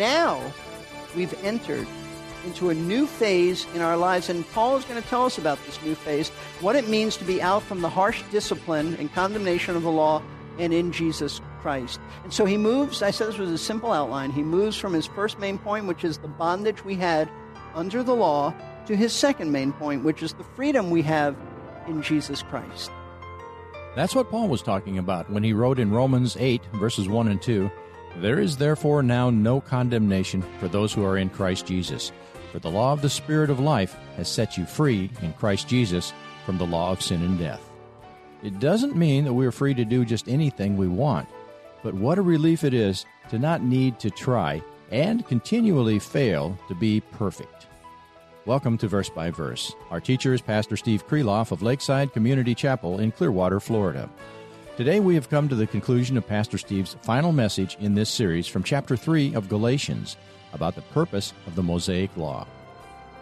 Now we've entered into a new phase in our lives, and Paul is going to tell us about this new phase, what it means to be out from the harsh discipline and condemnation of the law and in Jesus Christ. And so he moves, I said this was a simple outline, he moves from his first main point, which is the bondage we had under the law, to his second main point, which is the freedom we have in Jesus Christ. That's what Paul was talking about when he wrote in Romans 8, verses 1 and 2 there is therefore now no condemnation for those who are in Christ Jesus. For the law of the Spirit of life has set you free in Christ Jesus from the law of sin and death. It doesn't mean that we are free to do just anything we want, but what a relief it is to not need to try and continually fail to be perfect. Welcome to Verse by Verse. Our teacher is Pastor Steve Kreloff of Lakeside Community Chapel in Clearwater, Florida. Today we have come to the conclusion of Pastor Steve's final message in this series from chapter 3 of Galatians about the purpose of the Mosaic Law.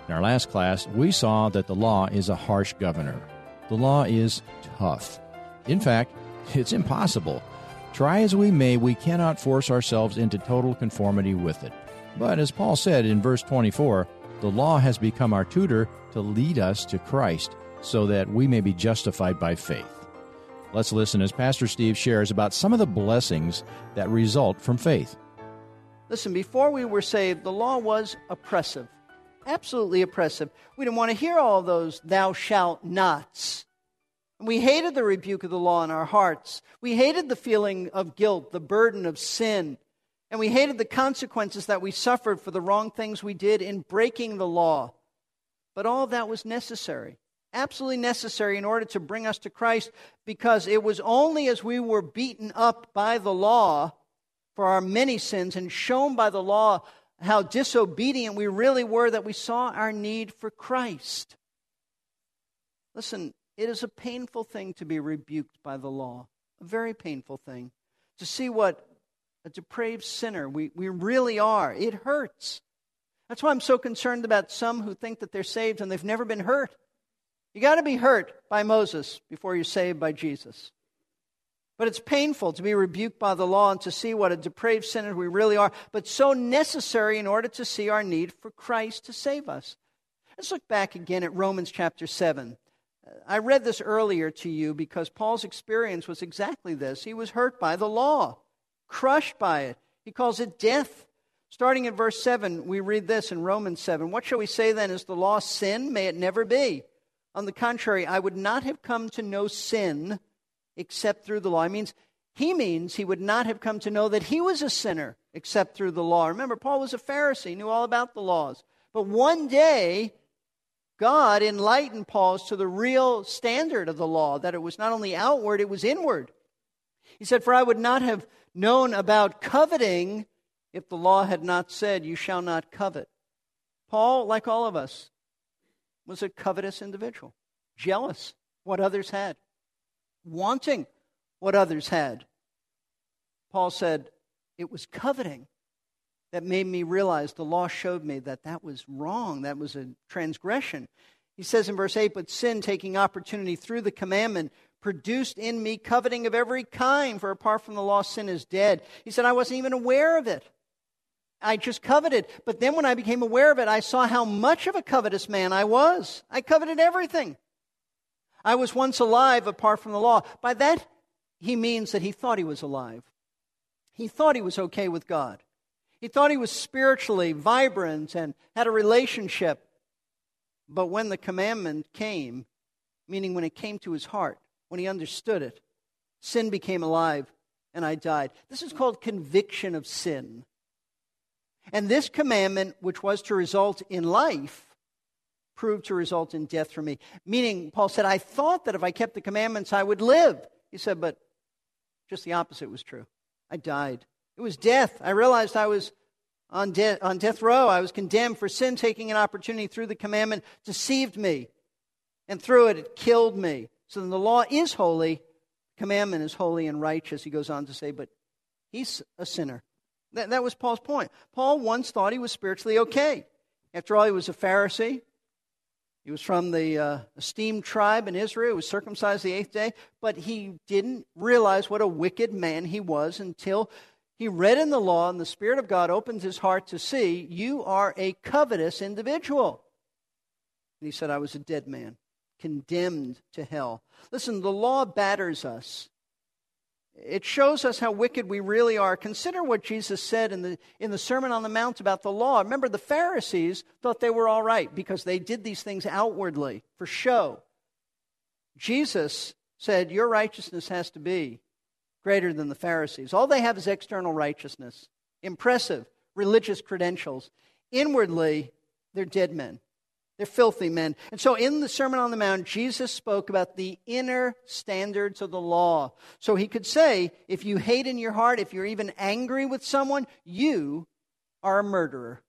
In our last class, we saw that the law is a harsh governor. The law is tough. In fact, it's impossible. Try as we may, we cannot force ourselves into total conformity with it. But as Paul said in verse 24, the law has become our tutor to lead us to Christ so that we may be justified by faith. Let's listen as Pastor Steve shares about some of the blessings that result from faith. Listen, before we were saved, the law was oppressive, absolutely oppressive. We didn't want to hear all those thou shalt nots. We hated the rebuke of the law in our hearts. We hated the feeling of guilt, the burden of sin. And we hated the consequences that we suffered for the wrong things we did in breaking the law. But all that was necessary absolutely necessary in order to bring us to Christ because it was only as we were beaten up by the law for our many sins and shown by the law how disobedient we really were that we saw our need for Christ. Listen, it is a painful thing to be rebuked by the law, a very painful thing. To see what a depraved sinner we, we really are, it hurts. That's why I'm so concerned about some who think that they're saved and they've never been hurt. You got to be hurt by Moses before you're saved by Jesus. But it's painful to be rebuked by the law and to see what a depraved sinner we really are, but so necessary in order to see our need for Christ to save us. Let's look back again at Romans chapter 7. Uh, I read this earlier to you because Paul's experience was exactly this. He was hurt by the law, crushed by it. He calls it death. Starting in verse 7, we read this in Romans 7. What shall we say then? Is the law sin? May it never be. On the contrary, I would not have come to know sin except through the law. It means he means he would not have come to know that he was a sinner except through the law. Remember, Paul was a Pharisee, knew all about the laws. But one day, God enlightened Paul to the real standard of the law, that it was not only outward, it was inward. He said, For I would not have known about coveting if the law had not said, You shall not covet. Paul, like all of us, was a covetous individual, jealous what others had, wanting what others had. Paul said, It was coveting that made me realize the law showed me that that was wrong, that was a transgression. He says in verse 8, But sin, taking opportunity through the commandment, produced in me coveting of every kind, for apart from the law, sin is dead. He said, I wasn't even aware of it. I just coveted. But then when I became aware of it, I saw how much of a covetous man I was. I coveted everything. I was once alive apart from the law. By that, he means that he thought he was alive. He thought he was okay with God. He thought he was spiritually vibrant and had a relationship. But when the commandment came, meaning when it came to his heart, when he understood it, sin became alive and I died. This is called conviction of sin. And this commandment, which was to result in life, proved to result in death for me. Meaning, Paul said, I thought that if I kept the commandments, I would live. He said, but just the opposite was true. I died. It was death. I realized I was on, de- on death row. I was condemned for sin, taking an opportunity through the commandment, deceived me. And through it, it killed me. So then the law is holy, commandment is holy and righteous, he goes on to say, but he's a sinner. That, that was Paul's point. Paul once thought he was spiritually okay. After all, he was a Pharisee. He was from the uh, esteemed tribe in Israel, he was circumcised the eighth day, but he didn't realize what a wicked man he was until he read in the law and the Spirit of God opened his heart to see, you are a covetous individual. And he said, I was a dead man, condemned to hell. Listen, the law batters us. It shows us how wicked we really are. Consider what Jesus said in the, in the Sermon on the Mount about the law. Remember, the Pharisees thought they were all right because they did these things outwardly for show. Jesus said, Your righteousness has to be greater than the Pharisees. All they have is external righteousness, impressive religious credentials. Inwardly, they're dead men. They're filthy men. And so in the Sermon on the Mount, Jesus spoke about the inner standards of the law. So he could say, if you hate in your heart, if you're even angry with someone, you are a murderer.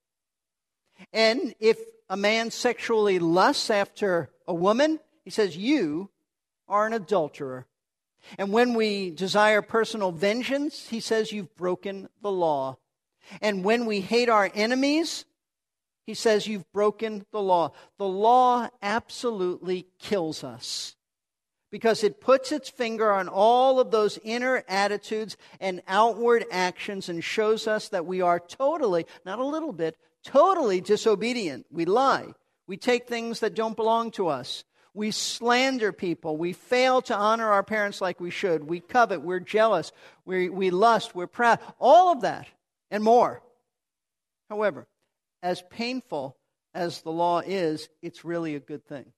And if a man sexually lusts after a woman, he says, you are an adulterer. And when we desire personal vengeance, he says, you've broken the law. And when we hate our enemies, he says, You've broken the law. The law absolutely kills us because it puts its finger on all of those inner attitudes and outward actions and shows us that we are totally, not a little bit, totally disobedient. We lie. We take things that don't belong to us. We slander people. We fail to honor our parents like we should. We covet. We're jealous. We, we lust. We're proud. All of that and more. However, as painful as the law is, it's really a good thing.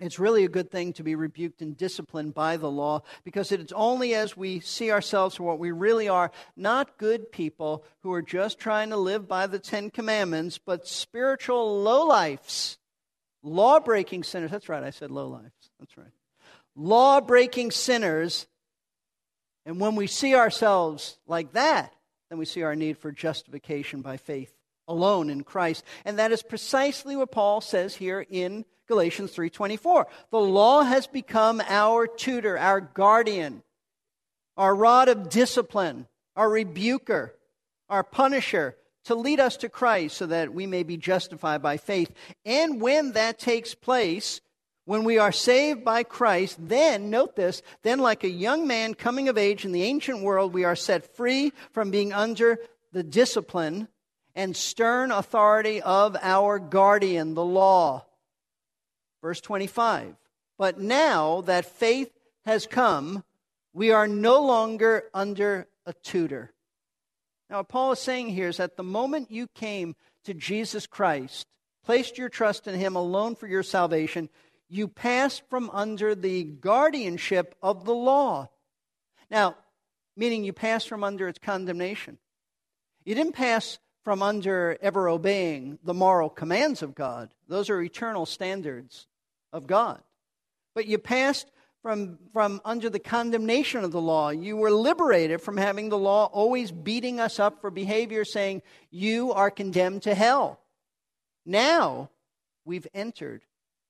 It's really a good thing to be rebuked and disciplined by the law because it's only as we see ourselves for what we really are, not good people who are just trying to live by the Ten Commandments, but spiritual lowlifes, law breaking sinners. That's right, I said lowlifes. That's right. Law breaking sinners. And when we see ourselves like that, then we see our need for justification by faith alone in Christ. And that is precisely what Paul says here in Galatians 3:24. The law has become our tutor, our guardian, our rod of discipline, our rebuker, our punisher to lead us to Christ so that we may be justified by faith. And when that takes place, when we are saved by Christ, then, note this, then like a young man coming of age in the ancient world, we are set free from being under the discipline and stern authority of our guardian, the law. Verse 25. But now that faith has come, we are no longer under a tutor. Now, what Paul is saying here is that the moment you came to Jesus Christ, placed your trust in Him alone for your salvation, you passed from under the guardianship of the law. Now, meaning you passed from under its condemnation. You didn't pass from under ever obeying the moral commands of God. Those are eternal standards of God. But you passed from, from under the condemnation of the law. You were liberated from having the law always beating us up for behavior, saying, You are condemned to hell. Now we've entered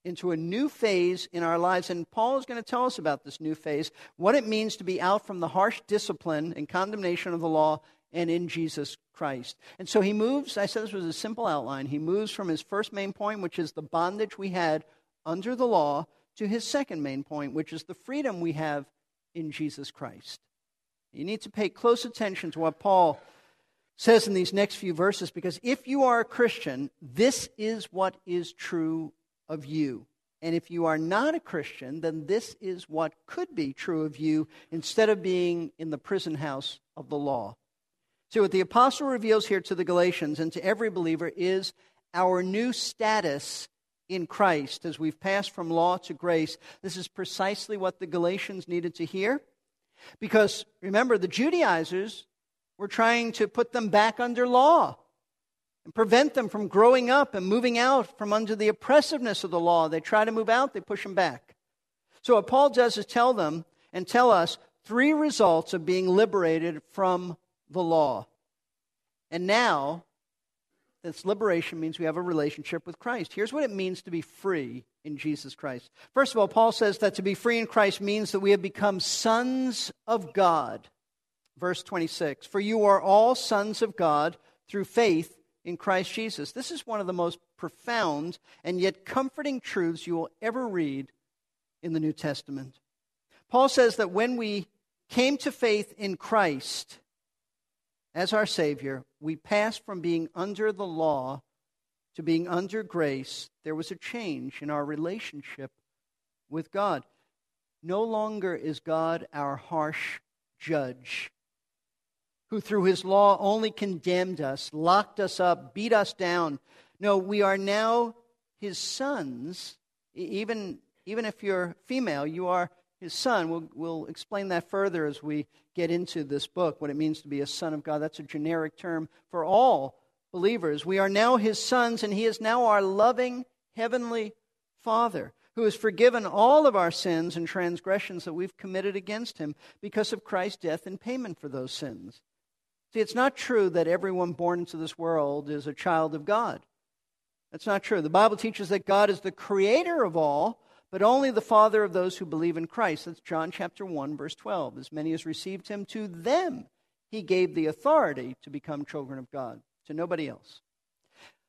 into a new phase in our lives. And Paul is going to tell us about this new phase, what it means to be out from the harsh discipline and condemnation of the law and in Jesus Christ. And so he moves, I said this was a simple outline. He moves from his first main point, which is the bondage we had under the law, to his second main point, which is the freedom we have in Jesus Christ. You need to pay close attention to what Paul says in these next few verses because if you are a Christian, this is what is true of you. And if you are not a Christian, then this is what could be true of you instead of being in the prison house of the law. So, what the apostle reveals here to the Galatians and to every believer is our new status in Christ as we've passed from law to grace. This is precisely what the Galatians needed to hear. Because remember, the Judaizers were trying to put them back under law and prevent them from growing up and moving out from under the oppressiveness of the law. They try to move out, they push them back. So, what Paul does is tell them and tell us three results of being liberated from the law. And now, this liberation means we have a relationship with Christ. Here's what it means to be free in Jesus Christ. First of all, Paul says that to be free in Christ means that we have become sons of God. Verse 26 For you are all sons of God through faith in Christ Jesus. This is one of the most profound and yet comforting truths you will ever read in the New Testament. Paul says that when we came to faith in Christ as our Savior, we passed from being under the law to being under grace. There was a change in our relationship with God. No longer is God our harsh judge who through his law only condemned us, locked us up, beat us down. No, we are now his sons. Even, even if you're female, you are his son. We'll, we'll explain that further as we get into this book, what it means to be a son of God. That's a generic term for all believers. We are now his sons, and he is now our loving heavenly Father who has forgiven all of our sins and transgressions that we've committed against him because of Christ's death and payment for those sins. See, it's not true that everyone born into this world is a child of God. That's not true. The Bible teaches that God is the creator of all, but only the Father of those who believe in Christ. That's John chapter 1, verse 12. As many as received him, to them he gave the authority to become children of God, to nobody else.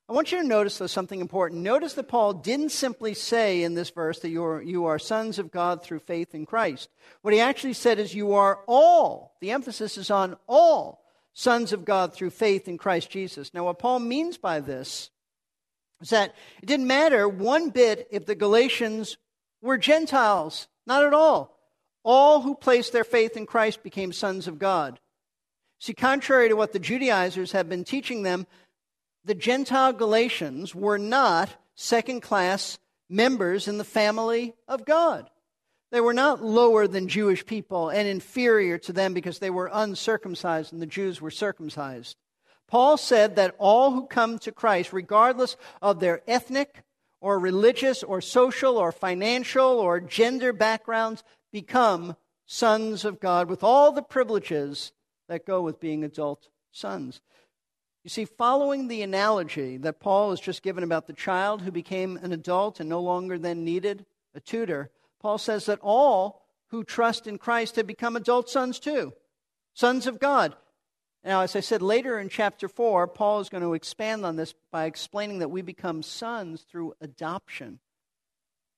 I want you to notice, though, something important. Notice that Paul didn't simply say in this verse that you are, you are sons of God through faith in Christ. What he actually said is, You are all, the emphasis is on all sons of God through faith in Christ Jesus. Now, what Paul means by this is that it didn't matter one bit if the Galatians were Gentiles, not at all. All who placed their faith in Christ became sons of God. See, contrary to what the Judaizers have been teaching them, the Gentile Galatians were not second class members in the family of God. They were not lower than Jewish people and inferior to them because they were uncircumcised and the Jews were circumcised. Paul said that all who come to Christ, regardless of their ethnic or religious or social or financial or gender backgrounds, become sons of God with all the privileges that go with being adult sons. You see, following the analogy that Paul has just given about the child who became an adult and no longer then needed a tutor, Paul says that all who trust in Christ have become adult sons too, sons of God. Now, as I said later in chapter 4, Paul is going to expand on this by explaining that we become sons through adoption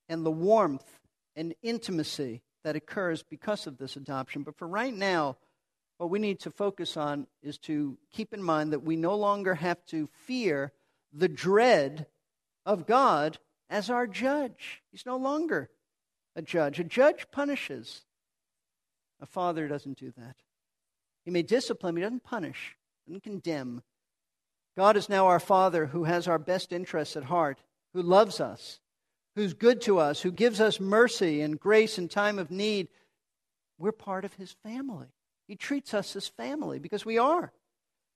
and the warmth and intimacy that occurs because of this adoption. But for right now, what we need to focus on is to keep in mind that we no longer have to fear the dread of God as our judge. He's no longer a judge. A judge punishes. A father doesn't do that. He may discipline, but he doesn't punish, doesn't condemn. God is now our Father who has our best interests at heart, who loves us, who's good to us, who gives us mercy and grace in time of need. We're part of his family. He treats us as family because we are.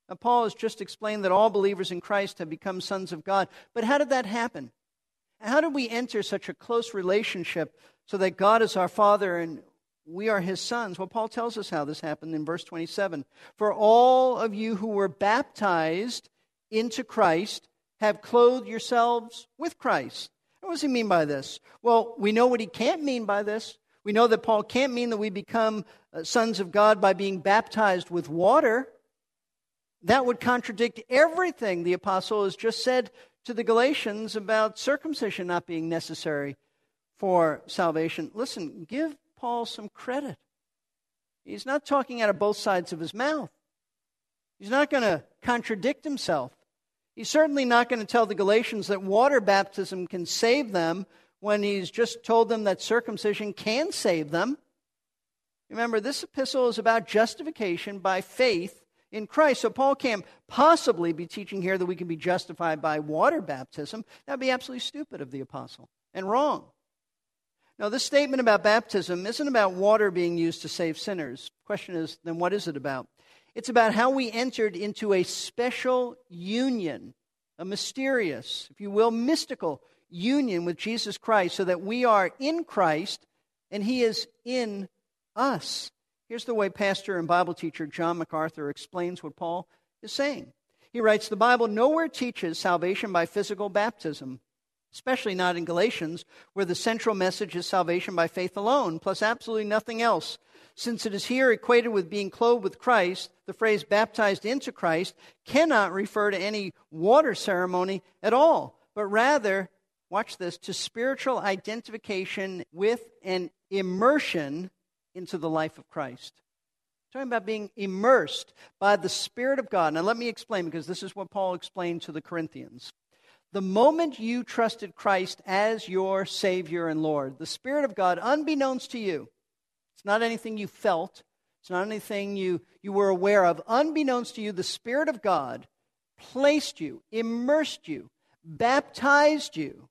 Now, Paul has just explained that all believers in Christ have become sons of God. But how did that happen? How did we enter such a close relationship so that God is our Father and we are his sons. Well, Paul tells us how this happened in verse 27. For all of you who were baptized into Christ have clothed yourselves with Christ. What does he mean by this? Well, we know what he can't mean by this. We know that Paul can't mean that we become uh, sons of God by being baptized with water. That would contradict everything the apostle has just said to the Galatians about circumcision not being necessary for salvation. Listen, give Paul some credit. He's not talking out of both sides of his mouth. He's not going to contradict himself. He's certainly not going to tell the Galatians that water baptism can save them when he's just told them that circumcision can save them. Remember, this epistle is about justification by faith in Christ. So Paul can't possibly be teaching here that we can be justified by water baptism. That would be absolutely stupid of the apostle and wrong. Now, this statement about baptism isn't about water being used to save sinners. The question is, then what is it about? It's about how we entered into a special union, a mysterious, if you will, mystical union with Jesus Christ, so that we are in Christ and He is in us. Here's the way pastor and Bible teacher John MacArthur explains what Paul is saying. He writes The Bible nowhere teaches salvation by physical baptism especially not in Galatians, where the central message is salvation by faith alone, plus absolutely nothing else. Since it is here equated with being clothed with Christ, the phrase baptized into Christ cannot refer to any water ceremony at all, but rather, watch this, to spiritual identification with an immersion into the life of Christ. talking about being immersed by the Spirit of God. Now, let me explain because this is what Paul explained to the Corinthians. The moment you trusted Christ as your Savior and Lord, the Spirit of God, unbeknownst to you, it's not anything you felt, it's not anything you, you were aware of. Unbeknownst to you, the Spirit of God placed you, immersed you, baptized you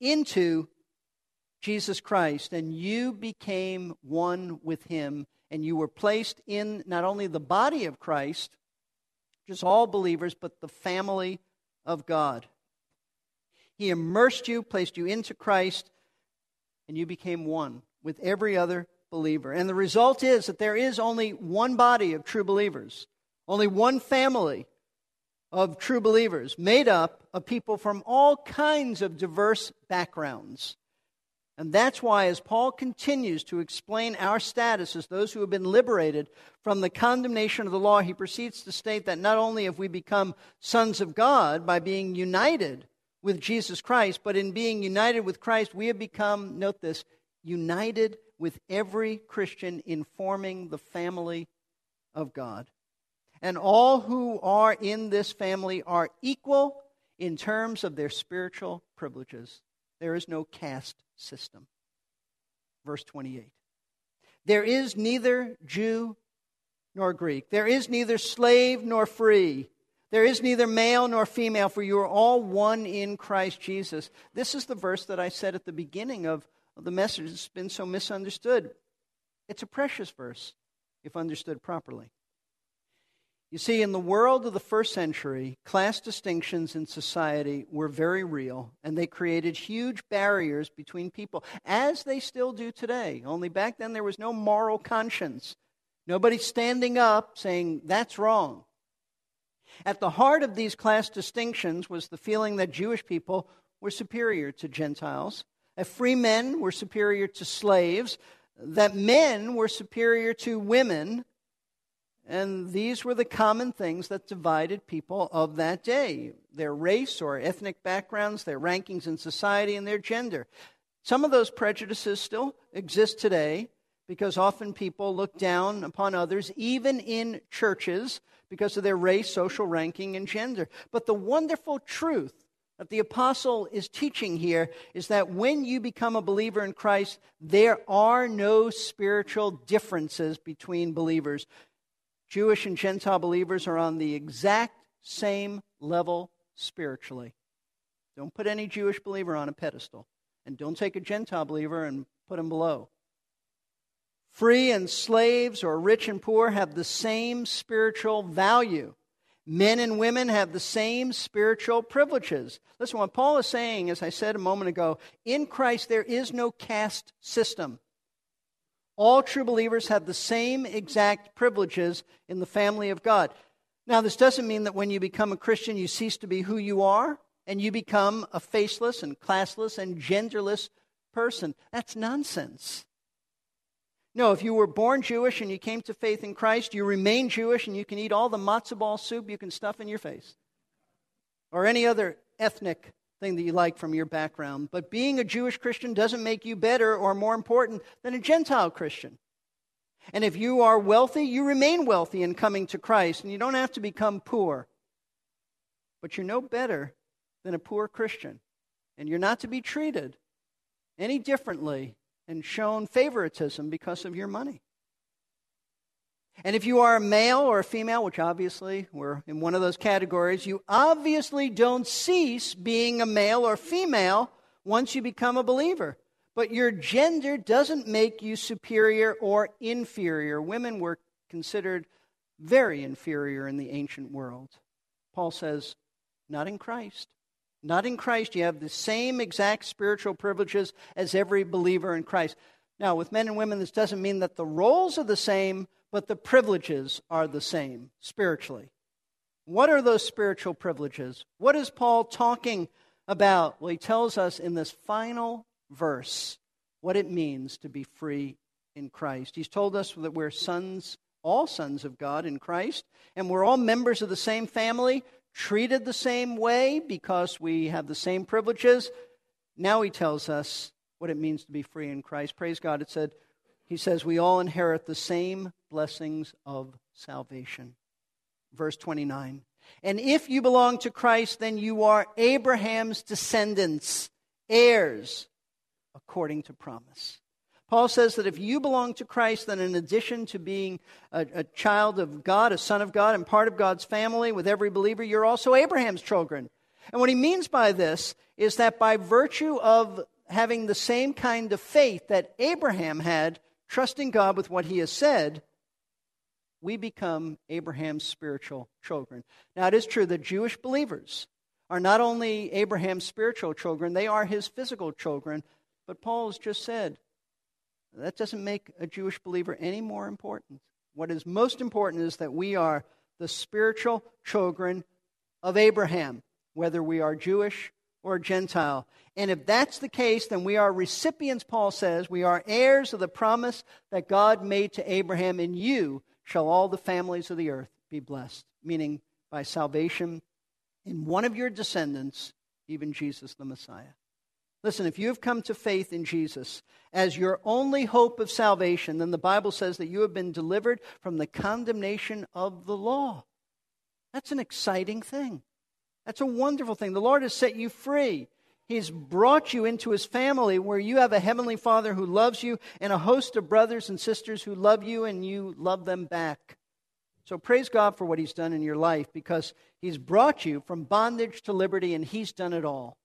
into Jesus Christ, and you became one with Him, and you were placed in not only the body of Christ, just all believers, but the family of God. He immersed you, placed you into Christ, and you became one with every other believer. And the result is that there is only one body of true believers, only one family of true believers, made up of people from all kinds of diverse backgrounds. And that's why, as Paul continues to explain our status as those who have been liberated from the condemnation of the law, he proceeds to state that not only have we become sons of God by being united with Jesus Christ, but in being united with Christ, we have become, note this, united with every Christian in forming the family of God. And all who are in this family are equal in terms of their spiritual privileges. There is no caste system. Verse 28. There is neither Jew nor Greek. There is neither slave nor free. There is neither male nor female, for you are all one in Christ Jesus. This is the verse that I said at the beginning of, the message. It's been so misunderstood. It's a precious verse if understood properly. You see, in the world of the first century, class distinctions in society were very real, and they created huge barriers between people, as they still do today. Only back then there was no moral conscience. Nobody standing up saying, that's wrong. At the heart of these class distinctions was the feeling that Jewish people were superior to Gentiles, that free men were superior to slaves, that men were superior to women, and these were the common things that divided people of that day their race or ethnic backgrounds, their rankings in society, and their gender. Some of those prejudices still exist today because often people look down upon others, even in churches, because of their race, social ranking, and gender. But the wonderful truth that the apostle is teaching here is that when you become a believer in Christ, there are no spiritual differences between believers. Jewish and Gentile believers are on the exact same level spiritually. Don't put any Jewish believer on a pedestal, and don't take a Gentile believer and put him below. Free and slaves, or rich and poor, have the same spiritual value. Men and women have the same spiritual privileges. Listen, what Paul is saying, as I said a moment ago, in Christ there is no caste system. All true believers have the same exact privileges in the family of God. Now, this doesn't mean that when you become a Christian, you cease to be who you are and you become a faceless and classless and genderless person. That's nonsense. No, if you were born Jewish and you came to faith in Christ, you remain Jewish and you can eat all the matzo ball soup you can stuff in your face. Or any other ethnic thing that you like from your background. But being a Jewish Christian doesn't make you better or more important than a Gentile Christian. And if you are wealthy, you remain wealthy in coming to Christ, and you don't have to become poor. But you're no better than a poor Christian. And you're not to be treated any differently and shown favoritism because of your money. And if you are a male or a female, which obviously we're in one of those categories, you obviously don't cease being a male or female once you become a believer. But your gender doesn't make you superior or inferior. Women were considered very inferior in the ancient world. Paul says, not in Christ. Not in Christ. You have the same exact spiritual privileges as every believer in Christ. Now, with men and women, this doesn't mean that the roles are the same, but the privileges are the same spiritually. What are those spiritual privileges? What is Paul talking about? Well, he tells us in this final verse what it means to be free in Christ. He's told us that we're sons, all sons of God in Christ, and we're all members of the same family, treated the same way because we have the same privileges. Now he tells us what it means to be free in Christ. Praise God. It said, he says, we all inherit the same blessings of salvation. Verse 29. And if you belong to Christ, then you are Abraham's descendants, heirs according to promise. Paul says that if you belong to Christ, then in addition to being a, a, child of God, a son of God, and part of God's family with every believer, you're also Abraham's children. And what he means by this is that by virtue of having the same kind of faith that Abraham had, trusting God with what he has said, we become Abraham's spiritual children. Now, it is true that Jewish believers are not only Abraham's spiritual children, they are his physical children. But Paul has just said that doesn't make a Jewish believer any more important. What is most important is that we are the spiritual children of Abraham, whether we are Jewish or Gentile. And if that's the case, then we are recipients, Paul says. We are heirs of the promise that God made to Abraham, and you shall all the families of the earth be blessed, meaning by salvation in one of your descendants, even Jesus the Messiah. Listen, if you have come to faith in Jesus as your only hope of salvation, then the Bible says that you have been delivered from the condemnation of the law. That's an exciting thing. That's a wonderful thing. The Lord has set you free. He's brought you into his family where you have a heavenly Father who loves you and a host of brothers and sisters who love you and you love them back. So praise God for what he's done in your life because he's brought you from bondage to liberty and he's done it all.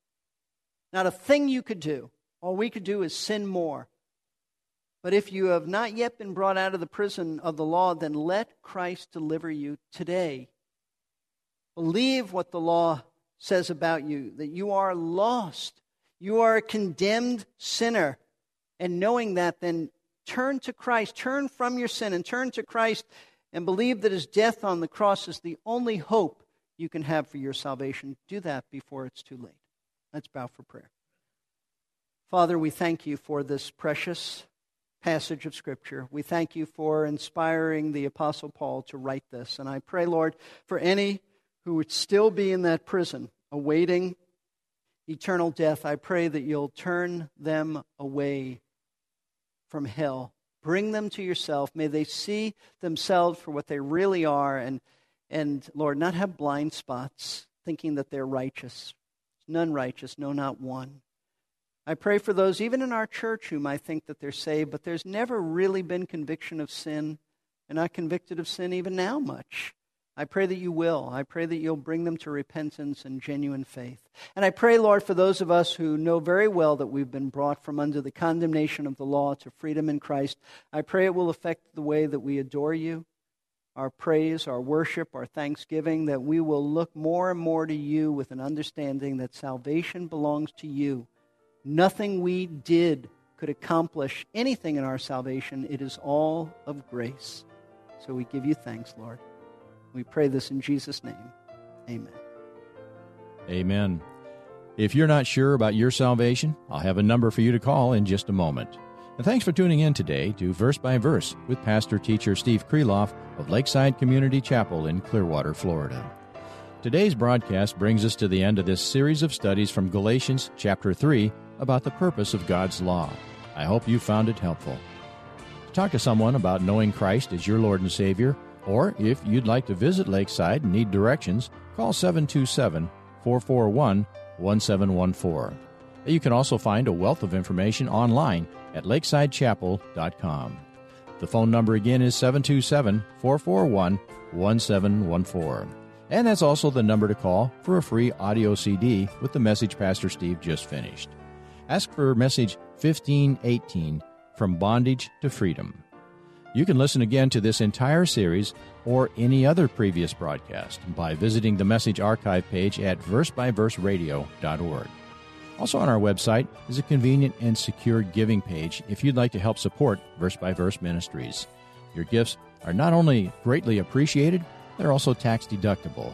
Not a thing you could do. All we could do is sin more. But if you have not yet been brought out of the prison of the law, then let Christ deliver you today. Believe what the law says about you that you are lost, you are a condemned sinner. And knowing that, then turn to Christ, turn from your sin and turn to Christ and believe that his death on the cross is the only hope you can have for your salvation. Do that before it's too late. Let's bow for prayer. Father, we thank you for this precious passage of Scripture. We thank you for inspiring the Apostle Paul to write this. And I pray, Lord, for any who would still be in that prison awaiting eternal death, I pray that you'll turn them away from hell. Bring them to yourself. May they see themselves for what they really are and, and Lord, not have blind spots thinking that they're righteous none righteous, no, not one. I pray for those, even in our church, who might think that they're saved, but there's never really been conviction of sin. and not convicted of sin even now much. I pray that you will. I pray that you'll bring them to repentance and genuine faith. And I pray, Lord, for those of us who know very well that we've been brought from under the condemnation of the law to freedom in Christ, I pray it will affect the way that we adore you, our praise, our worship, our thanksgiving, that we will look more and more to you with an understanding that salvation belongs to you. Nothing we did could accomplish anything in our salvation. It is all of grace. So we give you thanks, Lord. We pray this in Jesus' name. Amen. Amen. If you're not sure about your salvation, I'll have a number for you to call in just a moment. And thanks for tuning in today to Verse by Verse with pastor teacher Steve Kreloff of Lakeside Community Chapel in Clearwater, Florida. Today's broadcast brings us to the end of this series of studies from Galatians chapter 3 about the purpose of God's law. I hope you found it helpful. To talk to someone about knowing Christ as your Lord and Savior, or if you'd like to visit Lakeside and need directions, call 727 441 1714. You can also find a wealth of information online at lakesidechapel.com. The phone number again is 727 441 1714. And that's also the number to call for a free audio CD with the message Pastor Steve just finished. Ask for message 1518 From Bondage to Freedom. You can listen again to this entire series or any other previous broadcast by visiting the message archive page at versebyverseradio.org. Also on our website is a convenient and secure giving page if you'd like to help support Verse by Verse Ministries. Your gifts are not only greatly appreciated, they're also tax deductible.